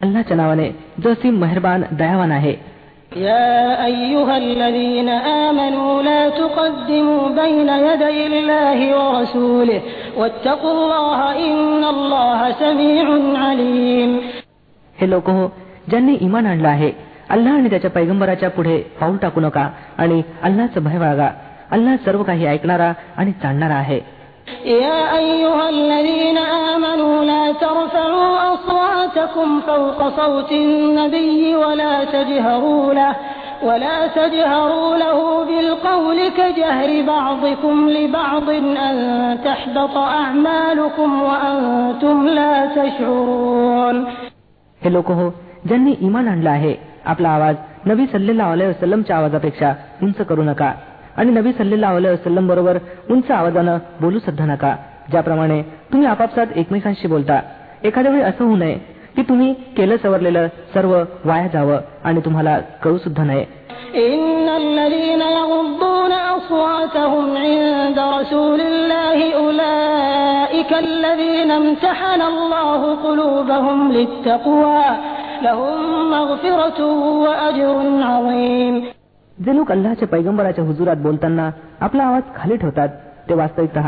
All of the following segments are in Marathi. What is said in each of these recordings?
अल्लाच्या नावाने जो असीम मेहरबान दयावान आहे يا أيها الذين آمنوا لا تقدموا بين يدي الله ورسوله واتقوا الله إن الله سميع عليم हे लोक हो ज्यांनी इमान आणलं आहे अल्लाह आणि त्याच्या पैगंबराच्या पुढे पाऊल टाकू नका आणि अल्लाचं भय बाळगा अल्लाह सर्व काही ऐकणारा आणि जाणणारा आहे يا أيها الذين آمنوا لا ترفعوا أصواتكم فوق صوت النبي ولا تجهروا له ولا تجهروا له بالقول كجهر بعضكم لبعض أن تحبط أعمالكم وأنتم لا تشعرون हे लोक हो ज्यांनी इमान आणलं आहे आपला आवाज नबी सल्लेला अलैहि वसल्लमच्या आवाजापेक्षा उंच करू नका आणि नबी सल्लेला अलैहि वसल्लम बरोबर उंच आवाजानं बोलू सुद्धा नका ज्याप्रमाणे तुम्ही आपापसात एकमेकांशी बोलता एखाद्या वेळी असं होऊ नये की तुम्ही केलं सवरलेलं सर्व वाया जावं आणि तुम्हाला कळू सुद्धा नये إن الذين يغضون أصواتهم عند رسول الله أولئك الذين امتحن الله قلوبهم للتقوى لهم مغفرة وأجر عظيم जे लोक अल्लाच्या पैगंबराच्या हुजुरात बोलताना आपला आवाज खाली ठेवतात ते वास्तविकत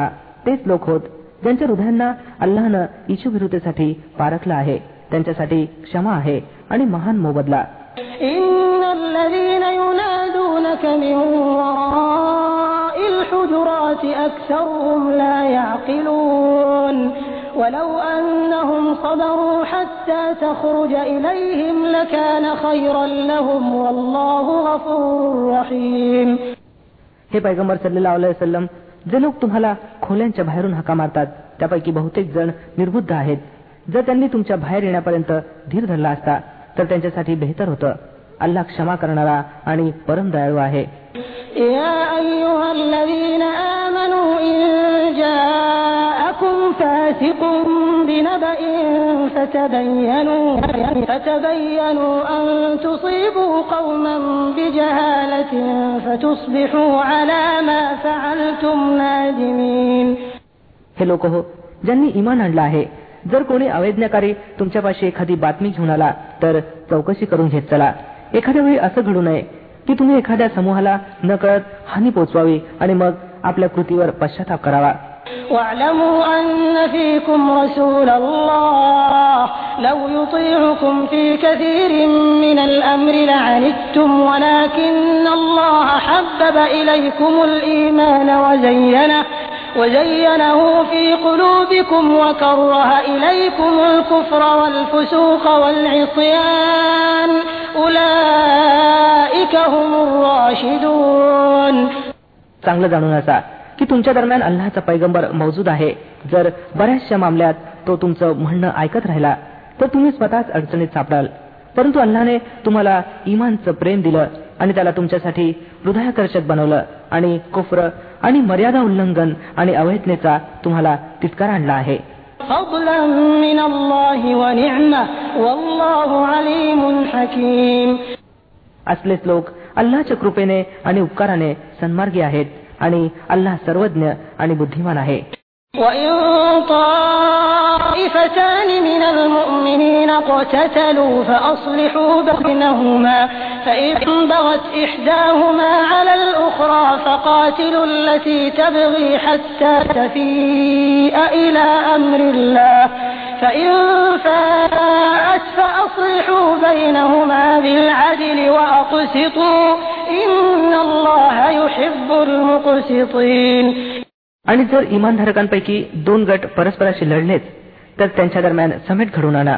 तेच लोक होत ज्यांच्या हृदयांना अल्लानं इच्छुविरुद्धेसाठी पारखलं आहे त्यांच्यासाठी क्षमा आहे आणि महान मोबदला إن الذين ينادونك من وراء الحجرات أكثرهم لا يعقلون ولو أنهم صبروا حتى تخرج إليهم لكان خيرا لهم والله غفور رحيم हे पैगंबर सल्लेला वसलम जे लोक तुम्हाला खोल्यांच्या बाहेरून हाका मारतात त्यापैकी बहुतेक जण निर्बुद्ध आहेत जर त्यांनी तुमच्या बाहेर येण्यापर्यंत धीर धरला असता तर त्यांच्यासाठी बेहतर होतं अल्लाह क्षमा करणारा आणि परम दयाळू आहे فاسق بنبأ فتبينوا فتبينوا أن تصيبوا قوما بجهالة فتصبحوا على ما فعلتم نادمين हे लोक हो ज्यांनी इमान आणलं आहे जर कोणी अवैज्ञाकारी तुमच्यापाशी एखादी बातमी घेऊन आला तर चौकशी करून घेत चला एखाद्या वेळी असं घडू नये की तुम्ही एखाद्या समूहाला न कळत हानी पोचवावी आणि मग आपल्या कृतीवर पश्चाताप करावा واعلموا أن فيكم رسول الله لو يطيعكم في كثير من الأمر لعنتم ولكن الله حبب إليكم الإيمان وزينه وزينه في قلوبكم وكره إليكم الكفر والفسوق والعصيان أولئك هم الراشدون चांगलं जाणून असा की तुमच्या दरम्यान अल्लाचा पैगंबर मौजूद आहे. जर बऱ्याचशा मामल्यात तो तुमचं म्हणणं ऐकत राहिला तर तुम्ही स्वतःच अडचणीत सापडाल. परंतु अल्लाने तुम्हाला इमानचं प्रेम दिलं आणि त्याला तुमच्यासाठी हृदयाकर्षक बनवलं आणि कुफ्र आणि मर्यादा उल्लंघन आणि अवैधनेचा तुम्हाला तितकार आणला आहे. असलेच लोक अल्लाच्या कृपेने आणि उपकाराने सन्मार्गी आहेत. आणि अल्लाह सर्वज्ञ आणि बुद्धिमान आहे وإن طائفتان من المؤمنين اقتتلوا فأصلحوا بينهما فإن بغت إحداهما على الأخرى فقاتلوا التي تبغي حتى تفيء إلى أمر الله فإن فاءت فأصلحوا بينهما بالعدل وأقسطوا आणि जर इमानधारकांपैकी दोन गट परस्पराशी लढलेच तर त्यांच्या दरम्यान समेट घडून आणा.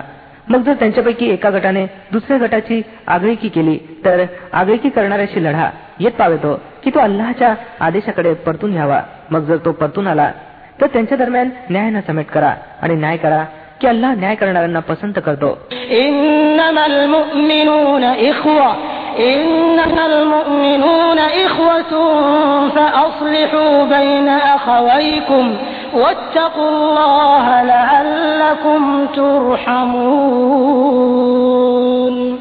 मग जर त्यांच्यापैकी एका गटाने दुसऱ्या गटाची आगळीकी केली तर आगळीकी करणाऱ्याशी लढा येत पावेतो की तो अल्लाहच्या आदेशाकडे परतून घ्यावा. मग जर तो परतून आला तर त्यांच्या दरम्यान न्यायानं समेट करा आणि न्याय करा की अल्लाह न्याय करणाऱ्यांना पसंत करतो. إنما المؤمنون إخوة إنما المؤمنون إخوة فأصلحوا بين أخويكم واتقوا الله لعلكم ترحمون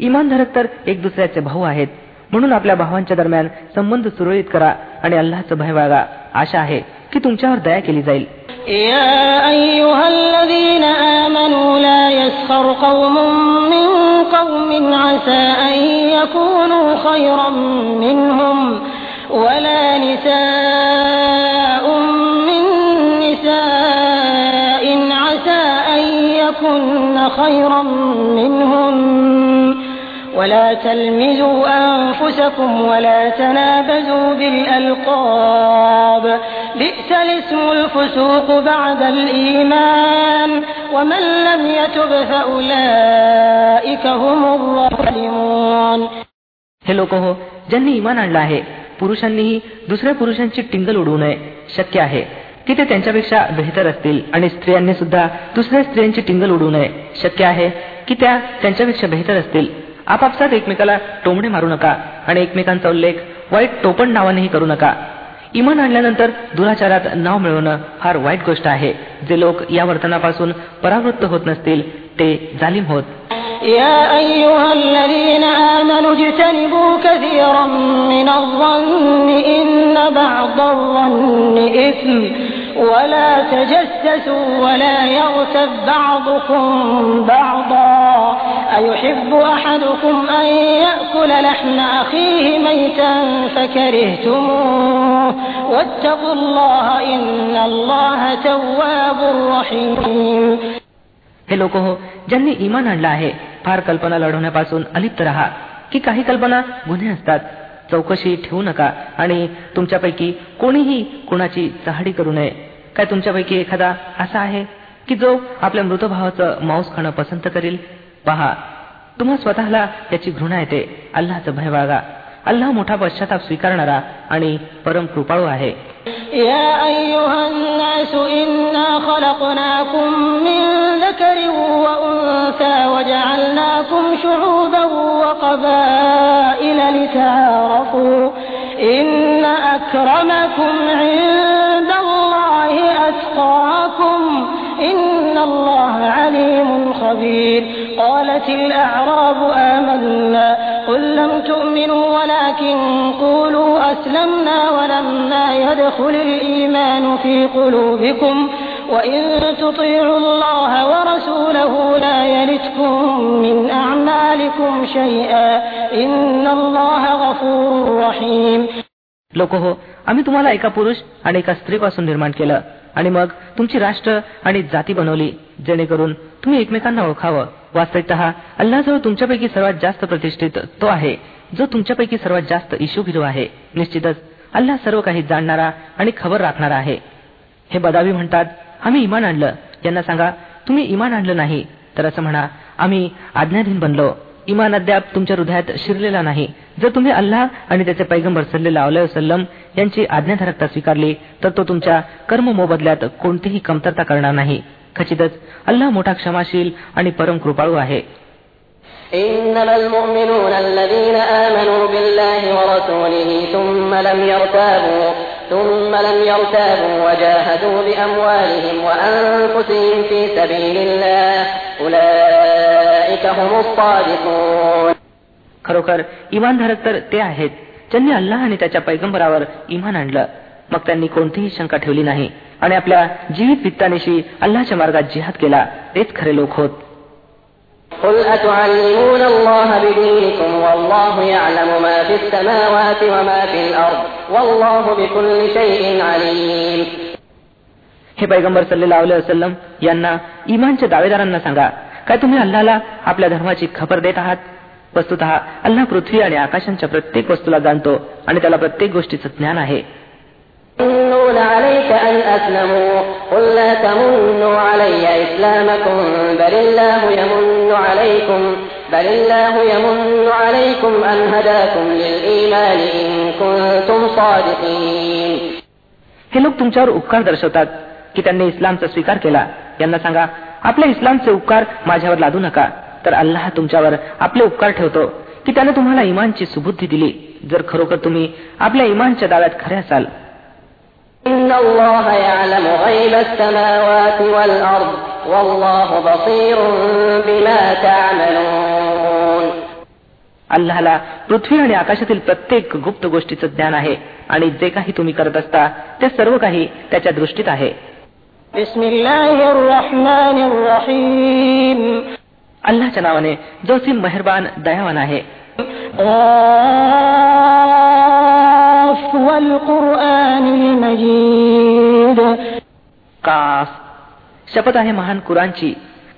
इमानधारक तर एक दुसऱ्याचे भाऊ आहेत म्हणून आपल्या भावांच्या दरम्यान संबंध सुरळीत करा आणि अल्लाचं भय बाळगा आशा आहे की तुमच्यावर दया केली जाईल يا أيها الذين آمنوا لا يسخر قوم من قوم عسى أن يكونوا خيرا منهم ولا نساء من نساء عسى أن يكن خيرا منهم ولا تلمزوا أنفسكم ولا تنابزوا بالألقاب بئس الاسم الفسوق بعد الإيمان ومن لم يتب فأولئك هم الظالمون हे लोक हो ज्यांनी इमान आणलं आहे पुरुषांनीही दुसऱ्या पुरुषांची टिंगल उडवू नये शक्य आहे की ते त्यांच्यापेक्षा बेहतर असतील आणि स्त्रियांनी सुद्धा दुसऱ्या स्त्रियांची टिंगल उडवू नये शक्य आहे की त्या त्यांच्यापेक्षा बेहतर असतील आपापसात एकमेकाला टोमणे मारू नका आणि एकमेकांचा उल्लेख वाईट टोपण नावानेही करू नका इमान आणल्यानंतर दुराचारात नाव मिळवणं फार वाईट गोष्ट आहे जे लोक या वर्तनापासून परावृत्त होत नसतील ते जालिम होत يا أيها الذين آمنوا اجتنبوا كثيرا من الظن إن بعض الظن إثم ولا تجسسوا ولا يغتب بعضكم بعضا أيحب أحدكم أن يأكل لحم أخيه ميتا فكرهتموه واتقوا الله إن الله تواب رحيم हे लोक हो ज्यांनी इमान आणलं आहे फार कल्पना लढवण्यापासून अलिप्त राहा की काही कल्पना गुन्हे असतात चौकशी ठेवू नका आणि तुमच्यापैकी कोणीही कुणाची चहाडी करू नये काय तुमच्यापैकी एखादा असा आहे की जो आपल्या मृत भावाचं मांस खाणं पसंत करेल पहा तुम्हा स्वतःला याची घृणा येते अल्लाचं भय बाळगा अल्लाह मोठा पश्चाताप स्वीकारणारा आणि परम कृपाळू आहे يا أيها الناس إنا خلقناكم من ذكر وأنثى وجعلناكم شعوبا وقبائل لتعارفوا إن أكرمكم عند الله أتقاكم إن الله عليم خبير قالت الأعراب آمنا قل لم تؤمنوا ولكن قولوا أسلمنا ولما يدخل الإيمان في قلوبكم وإن تطيعوا الله ورسوله لا يلتكم من أعمالكم شيئا إن الله غفور رحيم लोक हो आम्ही तुम्हाला एका पुरुष आणि एका स्त्रीपासून निर्माण केलं आणि मग तुमची राष्ट्र आणि जाती बनवली जेणेकरून तुम्ही एकमेकांना ओळखावं. वास्तविकत अल्लाजवळ तुमच्यापैकी सर्वात जास्त प्रतिष्ठित तो आहे जो तुमच्यापैकी सर्वात जास्त इशुभिरू आहे. निश्चितच अल्लाह सर्व काही जाणणारा आणि खबर राखणारा आहे. हे बदावी म्हणतात आम्ही इमान आणलं. यांना सांगा तुम्ही इमान आणलं नाही. तर असं म्हणा आम्ही आज्ञाधीन बनलो. इमान अद्याप तुमच्या हृदयात शिरलेला नाही जर तुम्ही अल्लाह आणि त्याचे पैगंबर सल्लेला वसलम यांची आज्ञाधारकता स्वीकारली तर तो तुमच्या कर्म मोबदल्यात कोणतीही कमतरता करणार नाही खचितच अल्लाह मोठा क्षमाशील आणि परम कृपाळू आहे إنما المؤمنون الذين آمنوا بالله ورسوله ثم لم يرتابوا ثم لم يرتابوا وجاهدوا بأموالهم وأنفسهم في سبيل الله أولئك هم الصادقون खरोखर इमानधारक तर ते आहेत ज्यांनी अल्लाह आणि त्याच्या पैगंबरावर इमान आणलं. मग त्यांनी कोणतीही शंका ठेवली नाही आणि आपल्या जीवित वित्तानिशी अल्लाच्या मार्गात जिहाद केला तेच खरे लोक होत. हे पैगंबर सल्ले लावले असलम यांना इमानच्या दावेदारांना सांगा काय तुम्ही अल्लाला आपल्या धर्माची खबर देत आहात वस्तुत अल्लाह पृथ्वी आणि आकाशांच्या प्रत्येक वस्तूला जाणतो आणि त्याला प्रत्येक गोष्टीचं ज्ञान आहे يمنون عليك أن أسلموا قل لا تمنوا علي إسلامكم بل الله يمن عليكم بل الله يمن عليكم أن هداكم للإيمان إن كنتم صادقين हे लोक तुमच्यावर उपकार दर्शवतात की त्यांनी इस्लामचा स्वीकार केला यांना सांगा आपल्या इस्लामचे उपकार माझ्यावर लादू नका. तर अल्लाह तुमच्यावर आपले उपकार ठेवतो की त्याने तुम्हाला इमानची सुबुद्धी दिली. जर खरोखर तुम्ही आपल्या इमानच्या दाव्यात खरे असाल. अल्लाला पृथ्वी आणि आकाशातील प्रत्येक गुप्त गोष्टीचं ज्ञान आहे. आणि जे काही तुम्ही करत असता ते सर्व काही त्याच्या दृष्टीत आहे. بسم الله الرحمن الرحيم अल्लाच्या नावाने जो सिम मेहरबान दयावान आहे قاف والقرآن المجيد काफ शपथ आहे महान कुराणची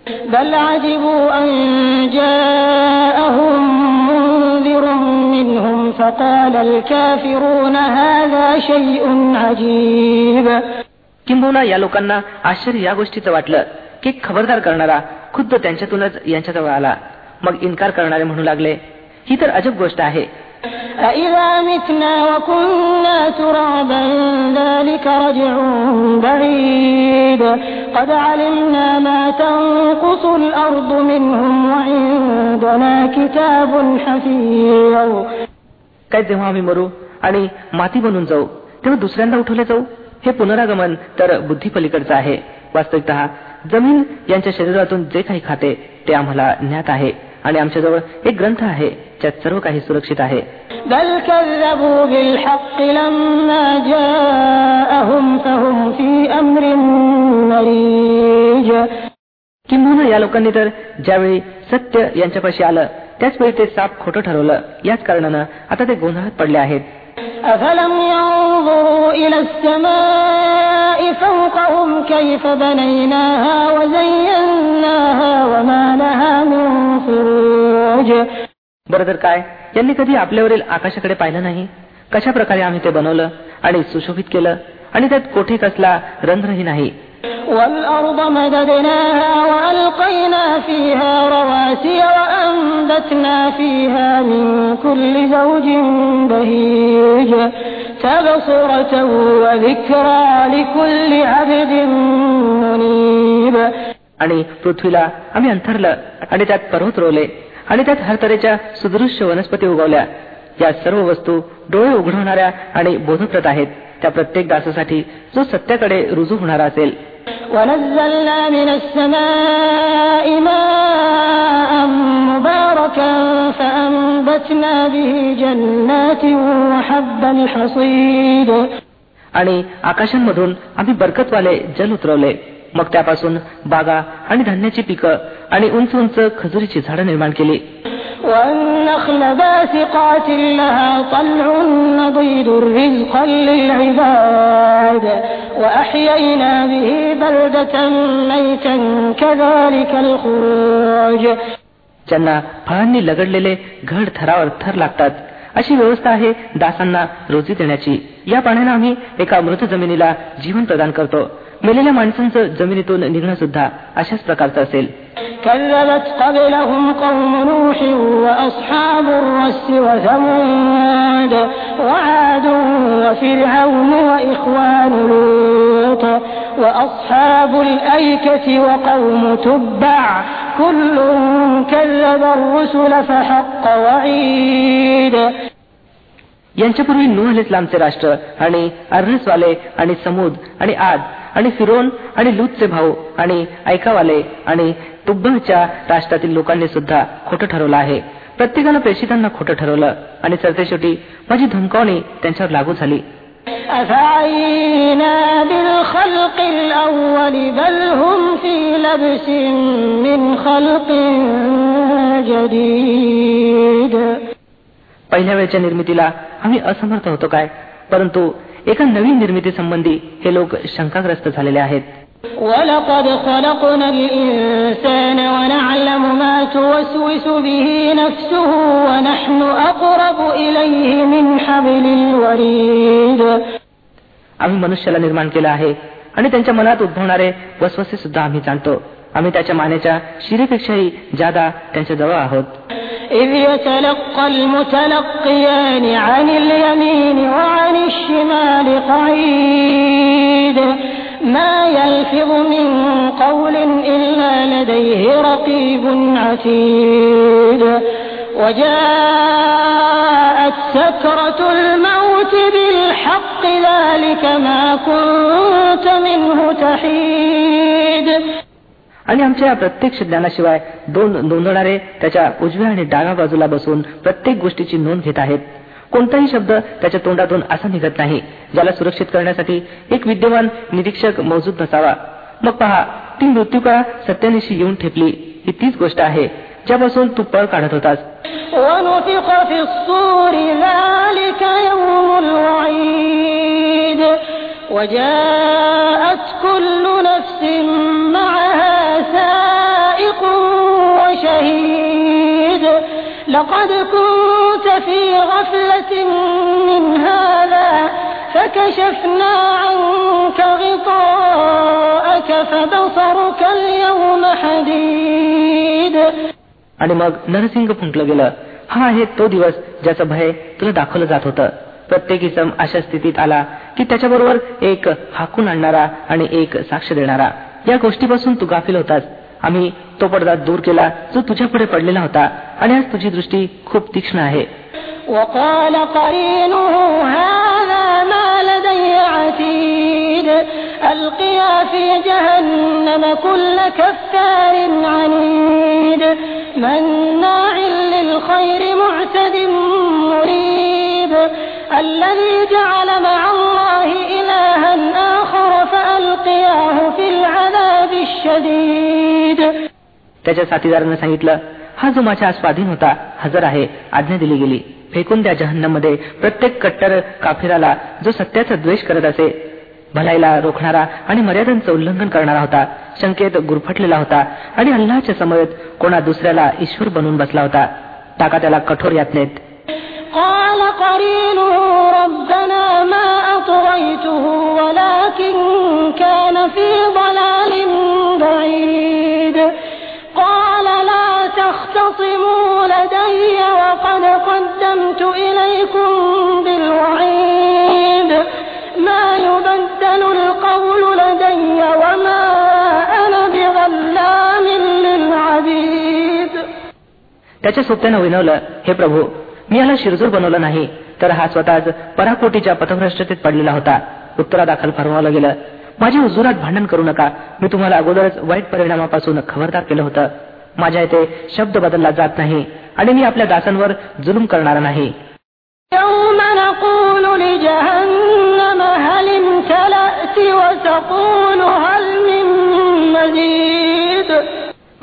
بل عجبوا أن جاءهم منذر منهم فقال الكافرون هذا شيء عجيب किंबहुना या लोकांना आश्चर्य या गोष्टीचं वाटलं की खबरदार करणारा खुद्द त्यांच्यातूनच यांच्याजवळ आला. मग इन्कार करणारे म्हणू लागले ही तर अजब गोष्ट आहे. काय जेव्हा आम्ही मरू आणि माती बनून जाऊ तेव्हा दुसऱ्यांदा उठवले जाऊ? हे पुनरागमन तर बुद्धीपलीकडचं आहे. वास्तविकत जमीन यांच्या शरीरातून जे काही खाते ते आम्हाला ज्ञात आहे आणि आमच्याजवळ एक ग्रंथ आहे ज्यात सर्व काही सुरक्षित आहे. किंबहुना या लोकांनी तर ज्यावेळी सत्य यांच्यापाशी आलं त्याचवेळी ते साप खोटं ठरवलं. याच कारणानं आता ते गोंधळात पडले आहेत. أفلم ينظروا إلى السماء فوقهم كيف بنيناها وزيناها وما لها من فروج बरं तर काय यांनी कधी आपल्यावरील आकाशाकडे पाहिलं नाही कशा प्रकारे आम्ही ते बनवलं आणि सुशोभित केलं आणि त्यात कोठे कसला रंध्रही नाही والأرض مددناها وألقينا فيها رواسي وأنبتنا فيها من كل زوج بهيج تبصرة وذكرى لكل عبد منيب आणि पृथ्वीला आम्ही अंथरलं आणि त्यात पर्वत रोवले आणि त्यात हर तऱ्हेच्या सुदृश्य वनस्पती उगवल्या या सर्व वस्तू डोळे उघडवणाऱ्या आणि बोधप्रत आहेत त्या प्रत्येक दासासाठी जो सत्याकडे रुजू होणारा असेल ونزلنا من السماء ماء مباركا فأنبتنا به جنات وحب الحصيد आणि आकाशांमधून आम्ही बरकतवाले जल उतरवले मग त्यापासून बागा आणि धान्याची पिकं आणि उंच उंच खजुरीची झाडं निर्माण केली والنخل باسقات لها طلع نضيد رزقا للعباد وأحيينا به بلدة ميتا كذلك الخروج ज्यांना फळांनी लगडलेले घड थरावर थर लागतात अशी व्यवस्था आहे दासांना रोजी देण्याची या पाण्यानं आम्ही एका मृत जमिनीला जीवन प्रदान करतो मेलेल्या माणसांचं जमिनीतून निघणं सुद्धा अशाच प्रकारचं असेल كذبت قبلهم قوم نوح وأصحاب الرس وثمود وعاد وفرعون وإخوان لوط وأصحاب الأيكة وقوم تبع كل كذب الرسل فحق وعيد यांच्यापूर्वी नूह अल इस्लामचे राष्ट्र आणि अर्नसवाले आणि समूद आणि आद आणि फिरोन आणि लूतचे भाऊ आणि ऐकावाले आणि तुब्बाच्या राष्ट्रातील लोकांनी सुद्धा खोटं ठरवलं आहे. प्रत्येकानं प्रेषितांना खोटं ठरवलं आणि सरतेशेवटी माझी धमकावणी त्यांच्यावर लागू झाली. पहिल्या वेळच्या निर्मितीला आम्ही असमर्थ होतो काय? परंतु एका नवीन निर्मिती संबंधी हे लोक शंकाग्रस्त झालेले आहेत. ولقد خلقنا الإنسان ونعلم ما توسوس به نفسه ونحن أقرب إليه من حبل الوريد आम्ही मनुष्याला निर्माण केलं आहे आणि त्यांच्या मनात उद्भवणारे वसवसे सुद्धा आम्ही जाणतो आम्ही त्याच्या मानेच्या शिरेपेक्षाही जादा त्यांच्या जवळ आहोत إذ يتلقى المتلقيان عن اليمين وعن الشمال قعيد ما يلفظ من قول إلا لديه رقيب عتيد وجاءت سكرة الموت بالحق ذلك ما كنت منه تحيد आणि आमच्या या प्रत्येक ज्ञानाशिवाय दोन नोंदणारे त्याच्या उजव्या आणि डाव्या बाजूला बसून प्रत्येक गोष्टीची नोंद घेत आहेत कोणताही शब्द त्याच्या तोंडातून असा निघत नाही ज्याला सुरक्षित करण्यासाठी एक विद्यमान निरीक्षक मौजूद नसावा मग पहा ती मृत्यूकाळ सत्यानिशी येऊन ठेपली ही तीच गोष्ट आहे ज्यापासून तू पळ काढत होतास ونفخ في الصور ذلك يوم الوعيد وجاءت كل نفس معها سائق وشهيد لقد كنت في غفلة من هذا فكشفنا عنك غطاءك فبصرك اليوم حديد आणि मग नरसिंग फुंकलं गेलं हा आहे तो दिवस ज्याचं भय तुला दाखवलं जात होतं प्रत्येक इसम अशा स्थितीत आला की त्याच्याबरोबर एक हाकून आणणारा आणि एक साक्ष देणारा या गोष्टीपासून तू गाफील होतास आम्ही तो पडदा दूर केला जो तुझ्यापुढे पडलेला होता आणि आज तुझी दृष्टी खूप तीक्ष्ण आहे وقال قرينه هذا ما لدي عتيد ألقيا في جهنم كل كفار عنيد مناع للخير معتد مريب الذي جعل مع الله إلها آخر فألقياه في العذاب الشديد त्याच्या साथीदारानं सांगितलं हा जो माझ्या स्वाधीन होता हजर आहे आज्ञा दिली गेली फेकून द्या जहन्नमध्ये प्रत्येक कट्टर काफिराला जो सत्याचा द्वेष करत असे भलाईला रोखणारा आणि मर्यादांचं उल्लंघन करणारा होता शंकेत गुरफटलेला होता आणि अल्लाच्या समवेत कोणा दुसऱ्याला ईश्वर बनवून बसला होता टाका त्याला कठोर यातनेत قال قرينه ربنا ما أطغيته ولكن كان في ضلال بعيد قال لا تختصموا لدي وقد قدمت إليكم بالوعيد ما يبدل القول لدي وما أنا بظلام للعبيد त्याच्या सोबत्यानं विनवलं हे प्रभू मी याला शिरजूर बनवलं नाही तर हा स्वतःच पराकोटीच्या पथभ्रष्टतेत पडलेला होता उत्तरादाखल फरमावलं गेलं माझ्या हुजुरात भांडण करू नका मी तुम्हाला अगोदरच वाईट परिणामापासून खबरदार केलं होतं माझ्या इथे शब्द बदलला जात नाही आणि मी आपल्या दासांवर जुलूम करणार नाही.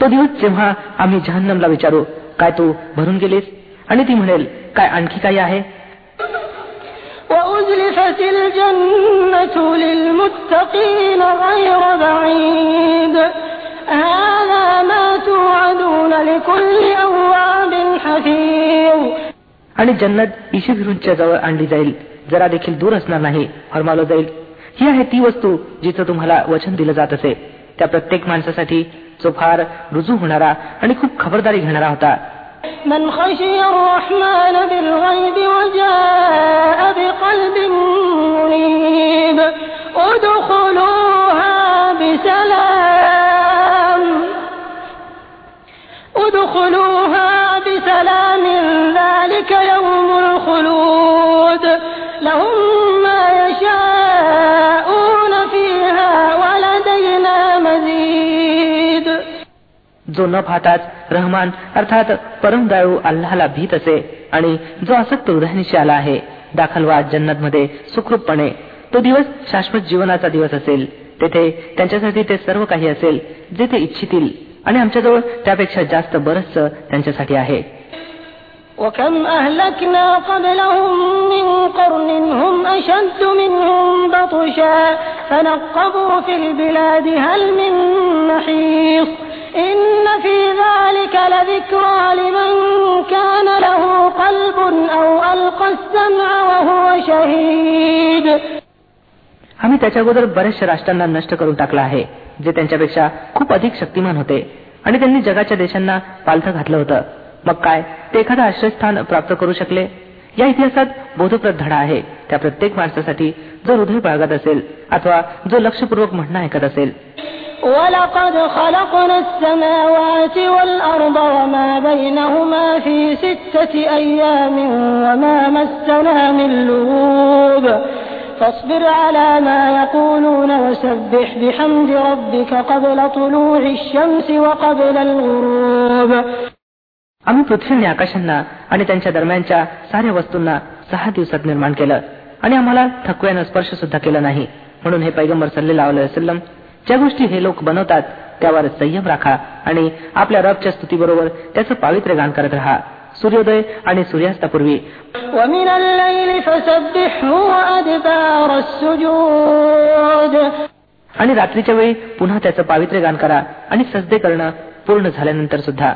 तो दिवस जेव्हा आम्ही जहन्नमला विचारू काय तू भरून गेलीस? आणि ती म्हणेल काय आणखी काही आहे? आणि जन्नत इशी जवळ आणली जाईल. जरा देखील दूर असणार नाही फरमावलं जाईल. ही आहे ती वस्तू जिचं तुम्हाला वचन दिलं जात असे. त्या प्रत्येक माणसासाठी जो फार रुजू होणारा आणि खूप खबरदारी घेणारा होता. من ادخلوها بسلام ذلك يوم الخلود لهم ما يشاءون فيها ولدينا مزيد जो न पाहताच रहमान अर्थात परमदयाळू अल्लाहला भीत असे आणि जो आसक्त हृदयानिशी आला आहे दाखल व्हा जन्नत मध्ये सुखरूपपणे तो दिवस शाश्वत जीवनाचा दिवस असेल तेथे त्यांच्यासाठी ते सर्व काही असेल जे ते इच्छितील आणि आमच्याजवळ त्यापेक्षा जास्त बरंच त्यांच्यासाठी आहे وكم أهلكنا قبلهم من قرن هم أشد منهم بطشا فنقبوا في البلاد هل من محيص إن في ذلك لذكرى لمن كان له قلب أو ألقى السمع وهو شهيد आम्ही त्याच्या अगोदर बऱ्याचशा राष्ट्रांना नष्ट करून टाकला आहे जे त्यांच्यापेक्षा खूप अधिक शक्तिमान होते आणि त्यांनी जगाच्या देशांना पालथं घातलं होतं मग काय ते एखादं आश्रयस्थान प्राप्त करू शकले या इतिहासात बोधप्रद धडा आहे त्या प्रत्येक माणसासाठी जो हृदय बाळगत असेल अथवा जो लक्षपूर्वक म्हणणं ऐकत असेल ولقد خلقنا السماوات والأرض وما بينهما في ستة أيام وما مسنا من لغوب فاصبر على ما يقولون وسبح بحمد ربك قبل طلوع الشمس وقبل الغروب आम्ही पृथ्वी आणि आकाशांना आणि त्यांच्या दरम्यानच्या साऱ्या वस्तूंना सहा दिवसात निर्माण केलं आणि आम्हाला थकव्यानं स्पर्श सुद्धा केला नाही म्हणून हे पैगंबर सल्लेला वसलम ज्या गोष्टी हे लोक बनवतात त्यावर संयम राखा आणि आपल्या रबच्या स्तुतीबरोबर त्याचं पावित्र्य गान करत राहा सूर्योदय आणि सूर्यास्तापूर्वी. आणि रात्रीच्या वेळी पुन्हा त्याचं पावित्र्य गान करा आणि सजदे करणं पूर्ण झाल्यानंतर सुद्धा.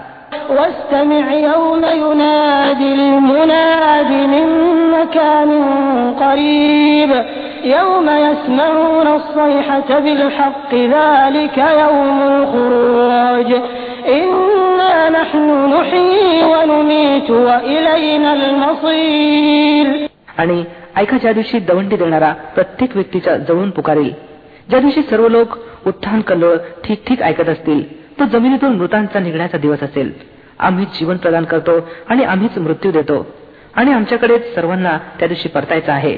واستمع يوم ينادي المناد من مكان قريب يوم يسمعون الصيحة بالحق ذلك يوم الخروج إنا نحن نحيي ونميت وإلينا المصير आणि ऐका ज्या दिवशी दवंडी देणारा प्रत्येक व्यक्तीच्या जवळून पुकारेल ज्या दिवशी सर्व लोक उत्थान कल्लोळ ठीक ठीक ऐकत असतील तो जमिनीतून मृतांचा निघण्याचा दिवस असेल आम्हीच जीवन प्रदान करतो आणि आम्हीच मृत्यू देतो आणि आमच्याकडेच सर्वांना त्या दिवशी परतायचं आहे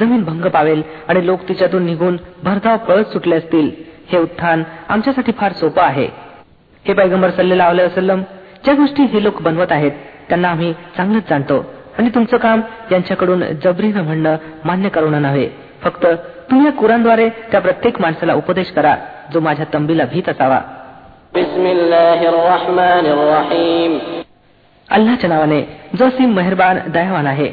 जमीन भंग पावेल आणि लोक तिच्यातून निघून भरधाव पळत सुटले असतील. हे उत्थान आमच्यासाठी फार सोपं आहे. हे पैगंबर सल्लेला अल असलम ज्या गोष्टी हे लोक बनवत आहेत त्यांना आम्ही चांगलंच जाणतो. आणि तुमचं काम यांच्याकडून जबरीनं म्हणणं मान्य करणं नव्हे. फक्त तुम्ही या कुरांद्वारे त्या प्रत्येक माणसाला उपदेश करा जो माझ्या तंबीला भीत असावा. अल्लाच्या नावाने जो सिम मेहरबान दयावान आहे.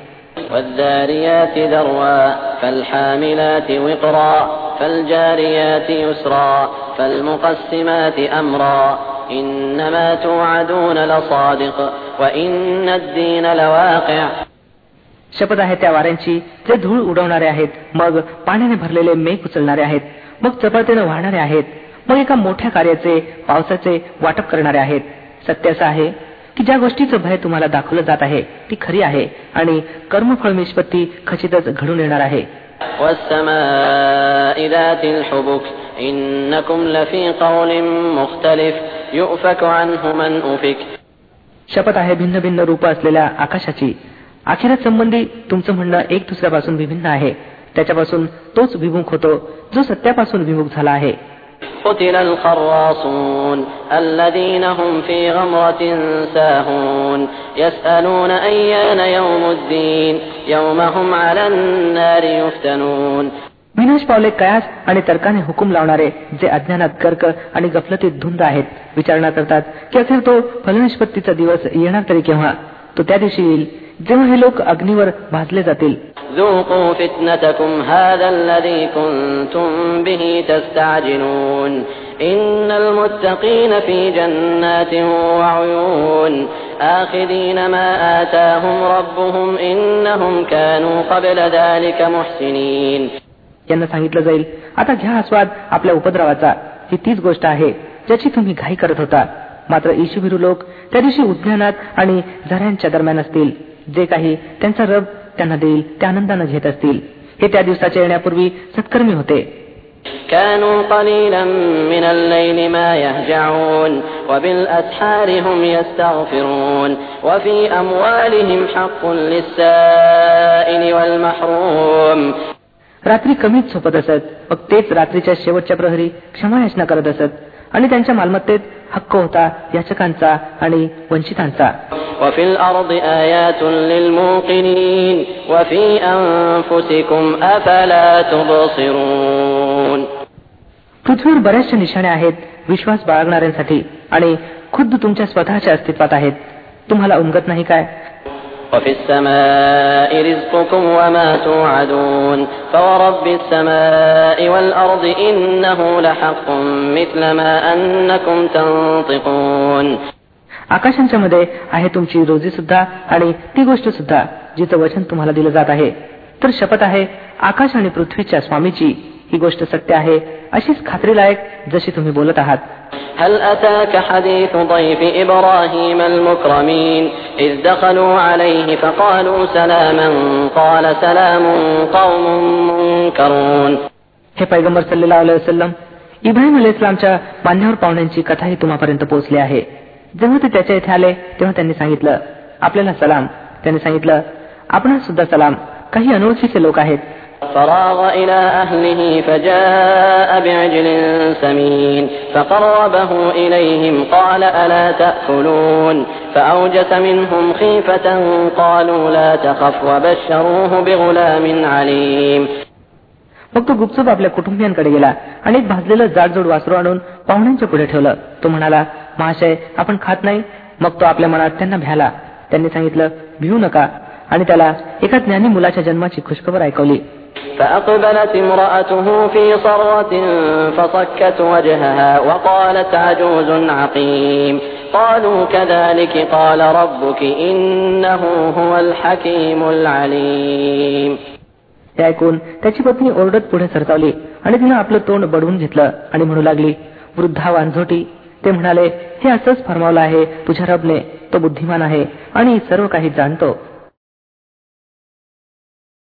والذاريات ذروا فالحاملات وقرا فالجاريات يسرا فالمقسمات أمرا إنما توعدون لصادق وإن الدين لواقع शपथ आहे त्या वाऱ्यांची जे धूळ उडवणारे आहेत मग पाण्याने भरलेले मेघ उचलणारे आहेत मग चपळतेनं वाहणारे आहेत मग एका मोठ्या कार्याचे पावसाचे वाटप करणारे आहेत सत्य असं आहे की ज्या गोष्टीचं भय तुम्हाला दाखवलं जात आहे ती खरी आहे आणि कर्मफळ निष्पत्ती खचितच घडून येणार आहे. शपथ आहे भिन्न भिन्न रूप असलेल्या आकाशाची. अखेरच संबंधी तुमचं म्हणणं एक दुसऱ्यापासून विभिन्न आहे. त्याच्यापासून तोच विमुख होतो जो सत्यापासून विमुख झाला आहे. قتل الخراصون الذين هم في غمرة ساهون يسألون أيان يوم الدين يوم هم على النار يفتنون विनाश पावले कयास आणि तर्काने हुकूम लावणारे जे अज्ञानात कर्क आणि गफलतीत धुंद आहेत विचारणा करतात की अखेर तो फलनिष्पत्तीचा दिवस येणार तरी केव्हा तो त्या दिवशी येईल जेव्हा हे लोक अग्नीवर भाजले जातील यांना सांगितलं जाईल आता घ्या आस्वाद आपल्या उपद्रवाचा. ही तीच गोष्ट आहे ज्याची तुम्ही घाई करत होता. मात्र ईशुभिरू लोक त्या दिवशी उद्यानात आणि झऱ्यांच्या दरम्यान असतील. जे काही त्यांचा रब त्यांना देईल त्या आनंदानं घेत असतील हे त्या दिवसाच्या येण्यापूर्वी सत्कर्मी होते كانوا قليلا من الليل ما يهجعون وبالأسحار هم يستغفرون وفي أموالهم حق للسائل والمحروم रात्री कमीच झोपत असत मग तेच रात्रीच्या शेवटच्या प्रहरी क्षमायाचना करत असत आणि त्यांच्या मालमत्तेत हक्क होता याचकांचा आणि वंचितांचा. पृथ्वीवर बऱ्याचशा निशाण्या आहेत विश्वास बाळगणाऱ्यांसाठी. आणि खुद्द तुमच्या स्वतःच्या अस्तित्वात आहेत. तुम्हाला उमगत नाही काय? وفي السماء رزقكم وما توعدون فورب السماء والأرض إنه لحق مثل ما أنكم تنطقون आकाशांच्या मध्ये आहे तुमची रोजी सुद्धा आणि ती गोष्ट सुद्धा जिचं वचन तुम्हाला दिलं जात आहे तर शपथ आहे आकाश आणि पृथ्वीच्या स्वामीची ही गोष्ट सत्य आहे अशीच खात्रीलायक जशी तुम्ही बोलत आहात هل أتاك حديث ضيف إبراهيم المكرمين إذ دخلوا عليه فقالوا سلاما قال سلام قوم منكرون हे पैगंबर सल्लेला वसलम इब्राहिम अली इस्लामच्या बांध्यावर पाहुण्यांची कथाही तुम्हापर्यंत पोहोचली आहे जेव्हा ते त्याच्या इथे आले तेव्हा त्यांनी सांगितलं आपल्याला सलाम त्यांनी सांगितलं आपणास सुद्धा सलाम काही अनोळखीचे लोक आहेत فراغ إلى أهله فجاء بعجل سمين فقربه إليهم قال ألا تأكلون فأوجس منهم خيفة قالوا لا تخف وبشروه بغلام عليم मग तो गुपचूप आपल्या कुटुंबियांकडे गेला आणि एक भाजलेलं जाडजोड वासरू आणून पाहुण्यांच्या पुढे ठेवलं तो म्हणाला महाशय आपण खात नाही मग तो आपल्या मनात त्यांना भ्याला त्यांनी सांगितलं भिवू नका आणि त्याला एका ज्ञानी मुलाच्या जन्माची खुशखबर ऐकवली فأقبلت امرأته في صرة فصكت وجهها وقالت عجوز عقيم قالوا كذلك قال ربك إنه هو الحكيم العليم हे ऐकून त्याची पत्नी ओरडत पुढे सरसावली आणि तिनं आपलं तोंड बडवून घेतलं आणि म्हणू लागली वृद्धा वांझोटी ते म्हणाले हे असंच फरमावलं आहे तुझ्या रबने तो बुद्धिमान आहे आणि सर्व काही जाणतो